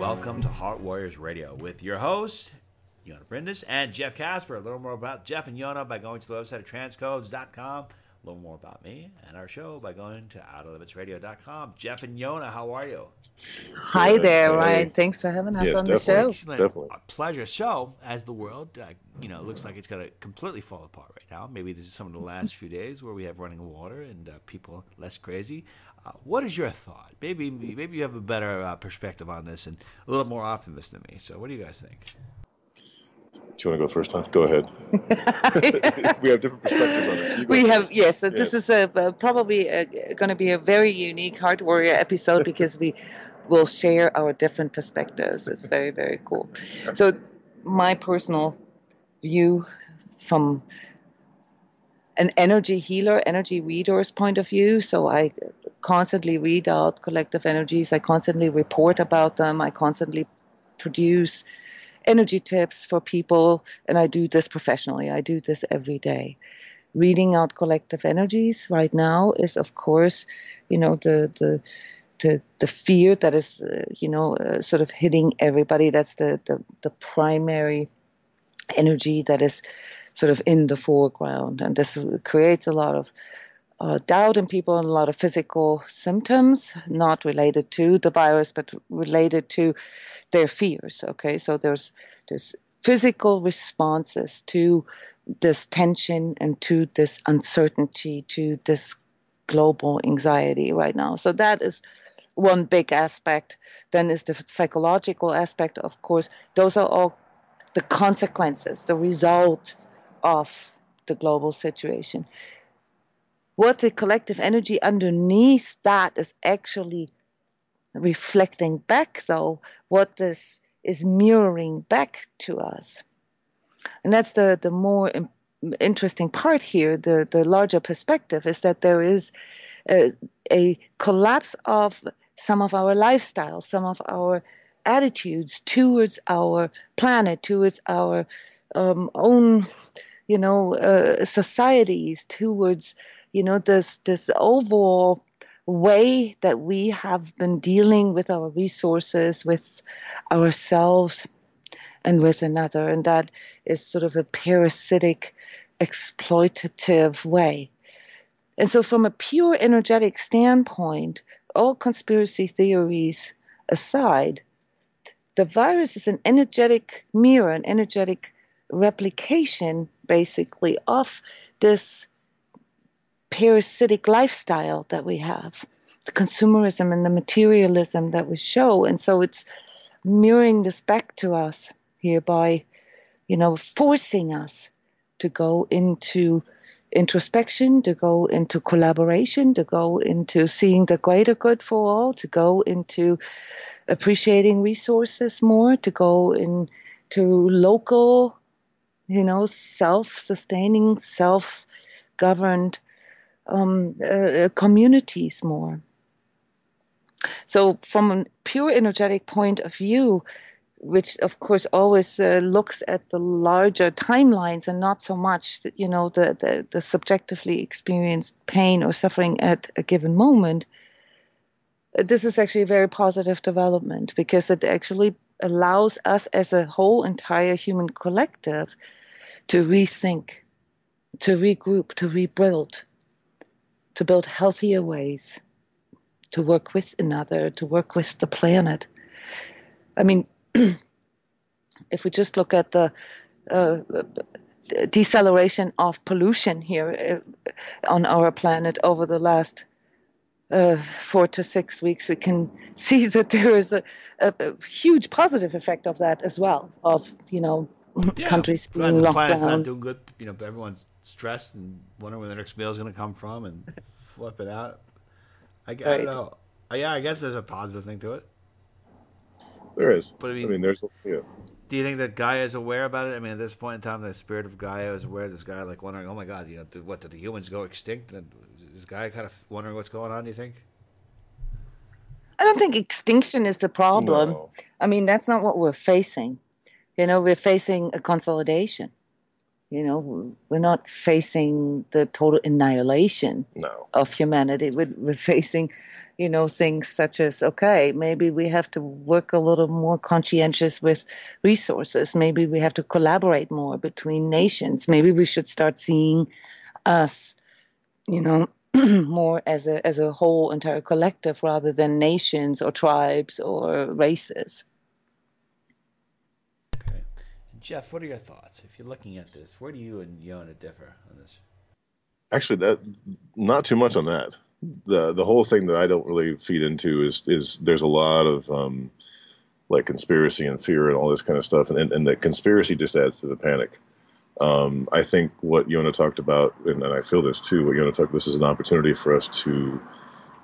Welcome to Heart Warriors Radio with your host, Yona Brindis, and Jeff Casper. A little more about Jeff and Yona by going to the website of transcodes.com. A little more about me and our show by going to outerlimitsradio.com. Jeff and Yona, how are you? Hi Good. there, Hey. Ryan. Thanks for having us Yes, on the show. Excellent. Definitely. A pleasure. So, as the world, uh, you know, looks like it's going to completely fall apart right now. Maybe this is some of the last few days where we have running water and uh, people less crazy. Uh, what is your thought? Maybe maybe you have a better uh, perspective on this and a little more optimist than me. So, what do you guys think? Do you want to go first, Tom? Go ahead. we have different perspectives on this. We have first. yes. so This is a, a probably going to be a very unique Heart Warrior episode because we will share our different perspectives. It's very very cool. So my personal view from an energy healer, energy reader's point of view. So I constantly read out collective energies. I constantly report about them. I constantly produce energy tips for people, and I do this professionally. I do this every day. Reading out collective energies right now is, of course, you know, the the the, the fear that is, uh, you know, uh, sort of hitting everybody. That's the, the the primary energy that is sort of in the foreground, and this creates a lot of uh, doubt in people and a lot of physical symptoms, not related to the virus, but related to their fears. Okay, so there's there's physical responses to this tension and to this uncertainty, to this global anxiety right now. So that is one big aspect. Then is the psychological aspect. Of course, those are all the consequences, the result of the global situation. What the collective energy underneath that is actually reflecting back, though, what this is mirroring back to us. And that's the, the more interesting part here, the, the larger perspective, is that there is a, a collapse of some of our lifestyles, some of our attitudes towards our planet, towards our um, own, you know, uh, societies, towards, you know, this this overall way that we have been dealing with our resources, with ourselves, and with another, and that is sort of a parasitic, exploitative way. And so, from a pure energetic standpoint, all conspiracy theories aside, the virus is an energetic mirror, an energetic replication, basically, of this parasitic lifestyle that we have, the consumerism and the materialism that we show. And so, it's mirroring this back to us here by, you know, forcing us to go into introspection, to go into collaboration, to go into seeing the greater good for all, to go into appreciating resources more, to go into local, you know, self-sustaining, self-governed um, uh, communities more. So, from a pure energetic point of view, which of course always uh, looks at the larger timelines and not so much, you know, the, the, the subjectively experienced pain or suffering at a given moment, uh, this is actually a very positive development because it actually allows us as a whole entire human collective to rethink, to regroup, to rebuild, to build healthier ways, to work with another, to work with the planet. I mean, if we just look at the uh, deceleration of pollution here uh, on our planet over the last uh, four to six weeks, we can see that there is a, a, a huge positive effect of that as well. Of you know countries being planet, locked planet's down. not doing good. You know, everyone's stressed and wondering where the next meal is going to come from and flip it out. I, Right. don't know. Uh, Yeah, I guess there's a positive thing to it. There is. But I I mean, mean, there's yeah. do you think that Gaia is aware about it? I mean, at this point in time, the spirit of Gaia is aware. This Gaia like wondering, oh my God, you know, did, what did the humans go extinct? And is Gaia kind of wondering what's going on? Do you think? I don't think extinction is the problem. No. I mean, that's not what we're facing. You know, we're facing a consolidation. You know, we're not facing the total annihilation No. of humanity. We're, we're facing, you know, things such as okay, maybe we have to work a little more conscientious with resources. Maybe we have to collaborate more between nations. Maybe we should start seeing us, you know, more as a as a whole entire collective rather than nations or tribes or races. Okay. Jeff, what are your thoughts? If you're looking at this, where do you and Yona differ on this? Actually, that not too much on that. The the whole thing that I don't really feed into is is there's a lot of um, like conspiracy and fear and all this kind of stuff, and and, and the conspiracy just adds to the panic. Um, I think what Yona talked about, and, and I feel this too. What Yona talked, about this is an opportunity for us to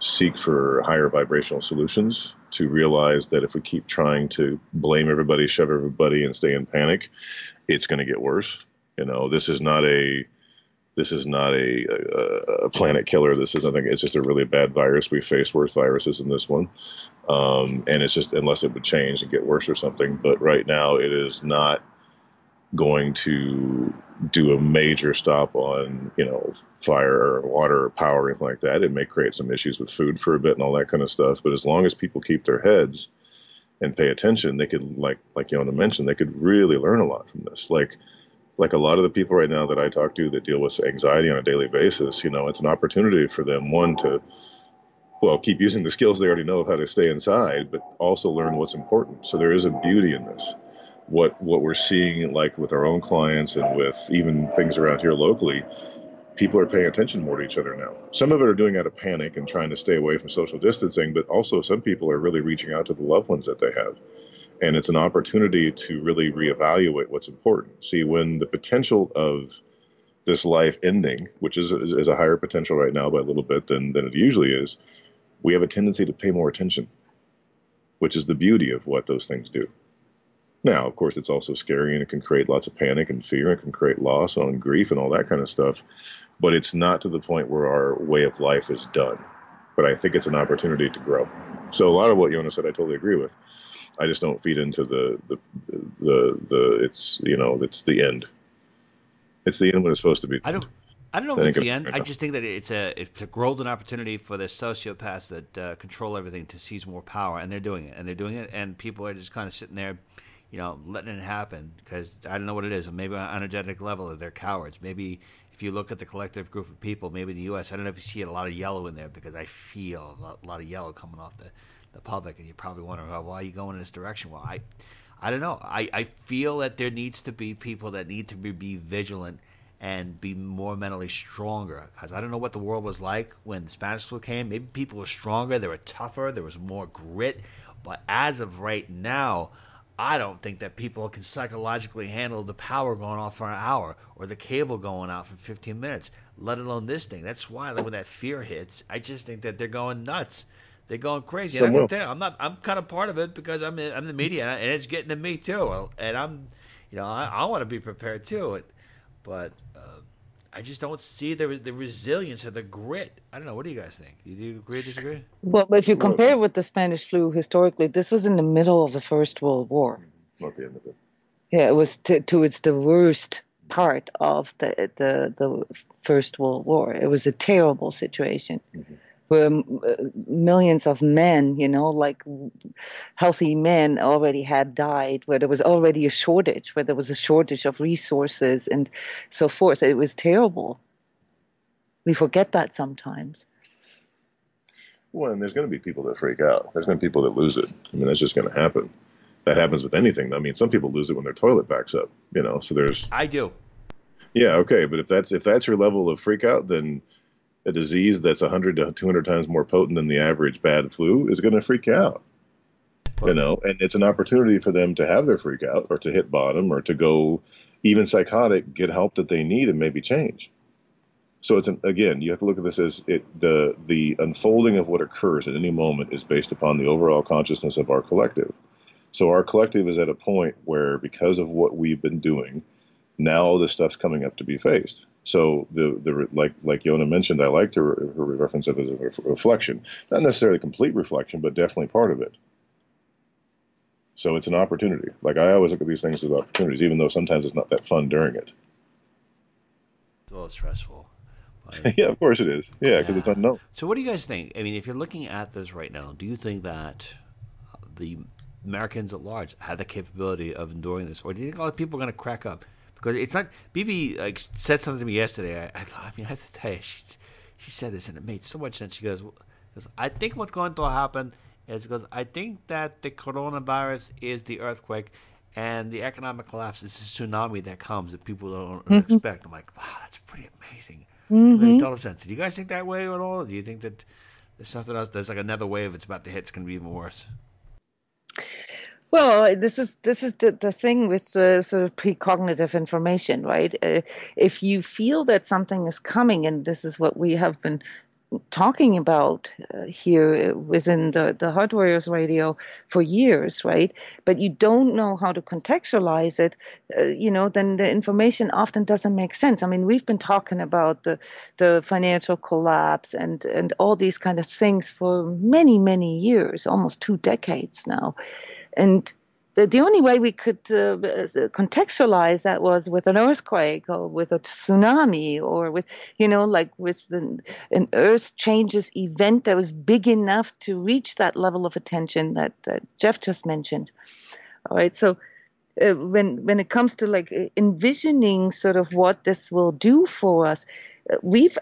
seek for higher vibrational solutions. To realize that if we keep trying to blame everybody, shove everybody, and stay in panic, it's going to get worse. You know, this is not a this is not a, a, a, planet killer. This is nothing. It's just a really bad virus. We face worse viruses than this one, um, and it's just unless it would change and get worse or something. But right now, it is not going to do a major stop on you know fire or water or power or anything like that. It may create some issues with food for a bit and all that kind of stuff. But as long as people keep their heads and pay attention, they could like like Yona mentioned, they could really learn a lot from this. Like like a lot of the people right now that I talk to that deal with anxiety on a daily basis, you know, it's an opportunity for them one to well keep using the skills they already know of how to stay inside, but also learn what's important. So there is a beauty in this what what we're seeing like with our own clients and with even things around here locally people are paying attention more to each other now. Some of it are doing out of panic and trying to stay away from social distancing but also some people are really reaching out to the loved ones that they have. And it's an opportunity to really reevaluate what's important. See when the potential of this life ending which is, is a higher potential right now by a little bit than, than it usually is we have a tendency to pay more attention which is the beauty of what those things do now, of course, it's also scary and it can create lots of panic and fear. It can create loss and grief and all that kind of stuff. But it's not to the point where our way of life is done. But I think it's an opportunity to grow. So a lot of what Yona said, I totally agree with. I just don't feed into the the the, the it's you know it's the end. It's the end when it's supposed to be. I don't. I don't know if it's the end. I just think that it's a it's a golden opportunity for the sociopaths that uh, control everything to seize more power, and they're doing it, and they're doing it, and people are just kind of sitting there you know, letting it happen because I don't know what it is. Maybe on an energetic level, they're cowards. Maybe if you look at the collective group of people, maybe in the U.S., I don't know if you see a lot of yellow in there because I feel a lot of yellow coming off the, the public, and you're probably wondering, well, why are you going in this direction? Well, I, I don't know. I, I feel that there needs to be people that need to be, be vigilant and be more mentally stronger because I don't know what the world was like when the Spanish flu came. Maybe people were stronger, they were tougher, there was more grit. But as of right now, I don't think that people can psychologically handle the power going off for an hour or the cable going out for 15 minutes, let alone this thing. That's why like, when that fear hits, I just think that they're going nuts. They're going crazy. And I can tell, I'm not. I'm kind of part of it because I'm in, I'm the media and it's getting to me too. And I'm, you know, I, I want to be prepared too. But uh, I just don't see the the resilience or the grit. I don't know. What do you guys think? Do you agree or disagree? Well, if you compare with the Spanish flu historically, this was in the middle of the First World War. Not the end of it. Yeah, it was to, towards the worst part of the the the First World War. It was a terrible situation. Mm-hmm where uh, millions of men, you know, like healthy men already had died, where there was already a shortage, where there was a shortage of resources and so forth. It was terrible. We forget that sometimes. Well, and there's going to be people that freak out. There's going to be people that lose it. I mean, that's just going to happen. That happens with anything. I mean, some people lose it when their toilet backs up. You know, so there's. I do. Yeah. Okay, but if that's if that's your level of freak out, then a disease that's 100 to 200 times more potent than the average bad flu is going to freak out. You know, and it's an opportunity for them to have their freak out or to hit bottom or to go even psychotic, get help that they need and maybe change. So it's an, again, you have to look at this as it the the unfolding of what occurs at any moment is based upon the overall consciousness of our collective. So our collective is at a point where because of what we've been doing, now all this stuff's coming up to be faced. So the the like like Yona mentioned, I liked her, her reference of it as a reflection, not necessarily complete reflection, but definitely part of it. So it's an opportunity. Like I always look at these things as opportunities, even though sometimes it's not that fun during it. It's a little stressful. But... yeah, of course it is. Yeah, because yeah. it's unknown. So what do you guys think? I mean, if you're looking at this right now, do you think that the Americans at large have the capability of enduring this, or do you think a lot of people are going to crack up? Because it's not. Bibi like, said something to me yesterday. I, I, I mean, I have to tell you, she, she said this, and it made so much sense. She goes, "I think what's going to happen is because I think that the coronavirus is the earthquake, and the economic collapse is the tsunami that comes that people don't mm-hmm. expect." I'm like, "Wow, that's pretty amazing." Mm-hmm. Total sense. Do you guys think that way at all? Do you think that there's something else? There's like another wave. It's about to hit. It's going to be even worse. Well, this is this is the, the thing with the sort of precognitive information, right? Uh, if you feel that something is coming, and this is what we have been talking about uh, here within the, the Heart Warriors radio for years, right? But you don't know how to contextualize it, uh, you know, then the information often doesn't make sense. I mean, we've been talking about the, the financial collapse and, and all these kind of things for many, many years, almost two decades now. And the, the only way we could uh, contextualize that was with an earthquake or with a tsunami or with, you know, like with the, an earth changes event that was big enough to reach that level of attention that, that Jeff just mentioned. All right. So uh, when, when it comes to like envisioning sort of what this will do for us, uh, we've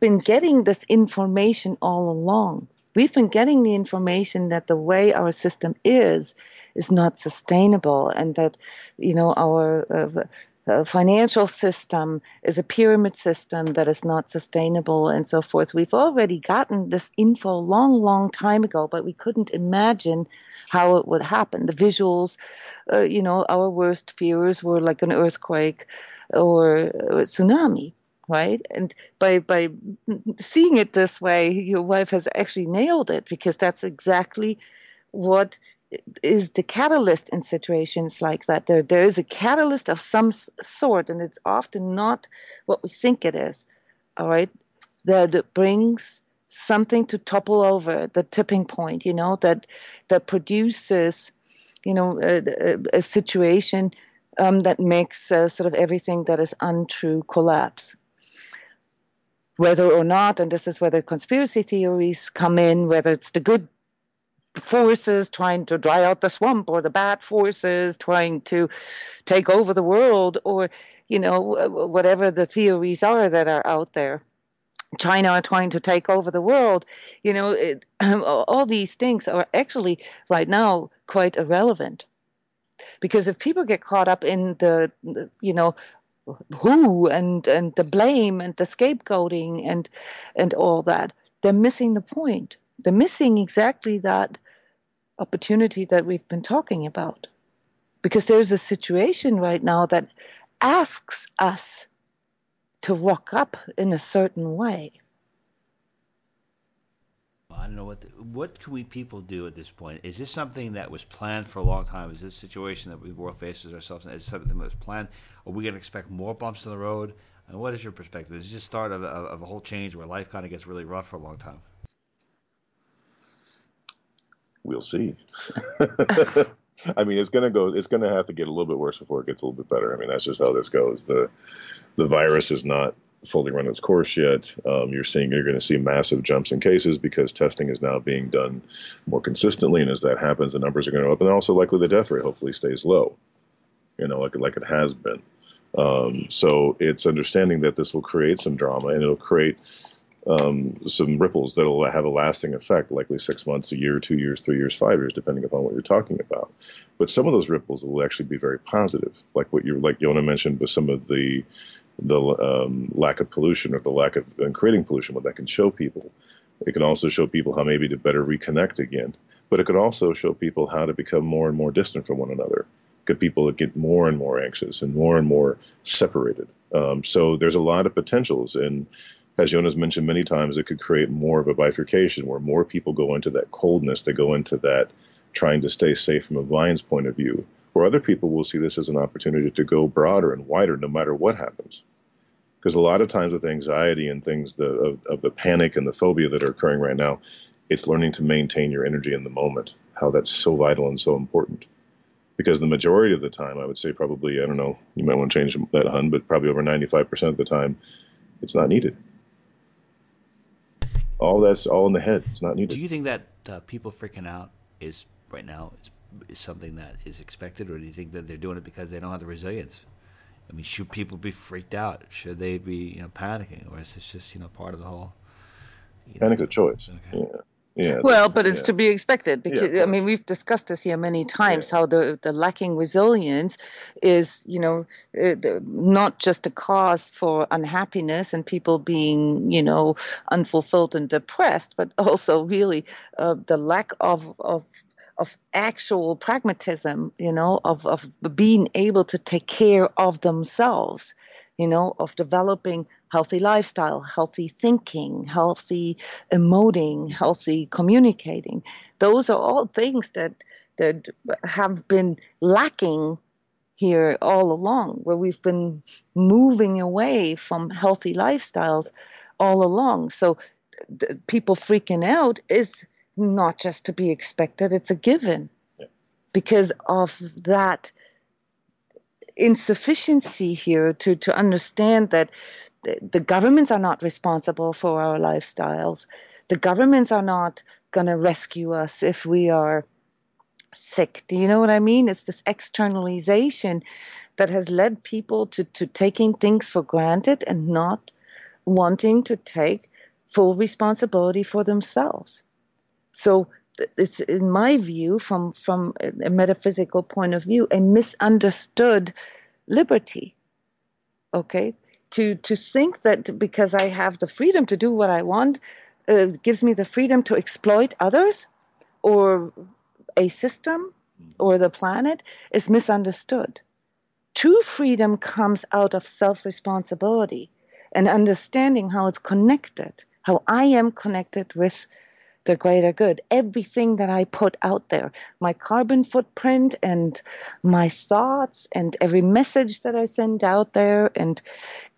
been getting this information all along we've been getting the information that the way our system is is not sustainable and that you know our uh, uh, financial system is a pyramid system that is not sustainable and so forth. We've already gotten this info a long long time ago but we couldn't imagine how it would happen. The visuals uh, you know our worst fears were like an earthquake or a tsunami right? And by by seeing it this way, your wife has actually nailed it because that's exactly what is the catalyst in situations like that. There there is a catalyst of some sort, and it's often not what we think it is. All right, that, brings something to topple over the tipping point. You know that that produces, you know, a, a, a situation. Um, that makes uh, sort of everything that is untrue collapse whether or not, and this is where the conspiracy theories come in, whether it's the good forces trying to dry out the swamp or the bad forces trying to take over the world or, you know, whatever the theories are that are out there. China trying to take over the world, you know, it, all these things are actually right now quite irrelevant because if people get caught up in the, you know who and and the blame and the scapegoating and and all that they're missing the point. They're missing exactly that opportunity that we've been talking about. Because there's a situation right now that asks us to walk up in a certain way I don't know what the, what can we people do at this point. Is this something that was planned for a long time? Is this situation that we world faces ourselves in is something that was planned? Are we going to expect more bumps in the road? And what is your perspective? Is this just start of, of, of a whole change where life kind of gets really rough for a long time? We'll see. I mean, it's gonna go. It's gonna have to get a little bit worse before it gets a little bit better. I mean, that's just how this goes. the The virus is not fully run its course yet. Um, you're seeing you're going to see massive jumps in cases because testing is now being done more consistently, and as that happens, the numbers are going to go up, and also likely the death rate hopefully stays low. You know, like like it has been. Um, so it's understanding that this will create some drama and it'll create um, some ripples that'll have a lasting effect, likely six months, a year, two years, three years, five years, depending upon what you're talking about. But some of those ripples will actually be very positive, like what you like Yona mentioned with some of the the um, lack of pollution or the lack of and creating pollution, what that can show people. It can also show people how maybe to better reconnect again. But it could also show people how to become more and more distant from one another. Could people get more and more anxious and more and more separated. Um, so there's a lot of potentials. And as Jonas mentioned many times, it could create more of a bifurcation where more people go into that coldness, they go into that trying to stay safe from a violence point of view, where other people will see this as an opportunity to go broader and wider no matter what happens. Because a lot of times with anxiety and things the, of, of the panic and the phobia that are occurring right now, it's learning to maintain your energy in the moment, how that's so vital and so important. because the majority of the time, I would say probably, I don't know, you might want to change that, hun, but probably over 95% of the time, it's not needed. All that's all in the head. It's not needed. Do you think that uh, people freaking out is right now is, is something that is expected, or do you think that they're doing it because they don't have the resilience? I mean, should people be freaked out? Should they be you know panicking, or is this just you know part of the whole? You know, Panic's a choice. Okay. Yeah. Yeah, well, but it's yeah. to be expected because yeah, I mean we've discussed this here many times yeah. how the the lacking resilience is you know uh, not just a cause for unhappiness and people being you know unfulfilled and depressed, but also really uh, the lack of of of actual pragmatism, you know, of of being able to take care of themselves you know, of developing healthy lifestyle, healthy thinking, healthy emoting, healthy communicating. Those are all things that that have been lacking here all along, where we've been moving away from healthy lifestyles all along. So people freaking out is not just to be expected, it's a given yeah. because of that insufficiency here to, to understand that the, the governments are not responsible for our lifestyles. The governments are not going to rescue us if we are sick. Do you know what I mean? It's this externalization that has led people to, to taking things for granted and not wanting to take full responsibility for themselves. So it's in my view from from a metaphysical point of view a misunderstood liberty okay? To to think that because i have the freedom to do what i want uh, gives me the freedom to exploit others or a system or the planet is misunderstood. True freedom comes out of self responsibility and understanding how it's connected how i am connected with the greater good. Everything that I put out there, my carbon footprint and my thoughts and every message that I send out there and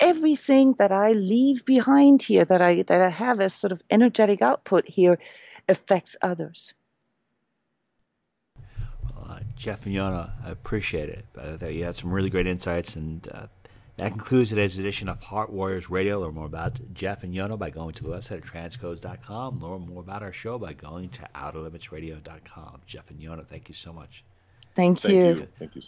everything that I leave behind here that I that I have as sort of energetic output here affects others. Uh, Jeff and Yona, I appreciate it. Uh, you had some really great insights and uh, that concludes today's edition of Heart Warriors Radio. Learn more about Jeff and Yona by going to the website at transcodes.com. Learn more about our show by going to outerlimitsradio.com. Jeff and Yona, thank you so much. Thank you. Thank you. Thank you.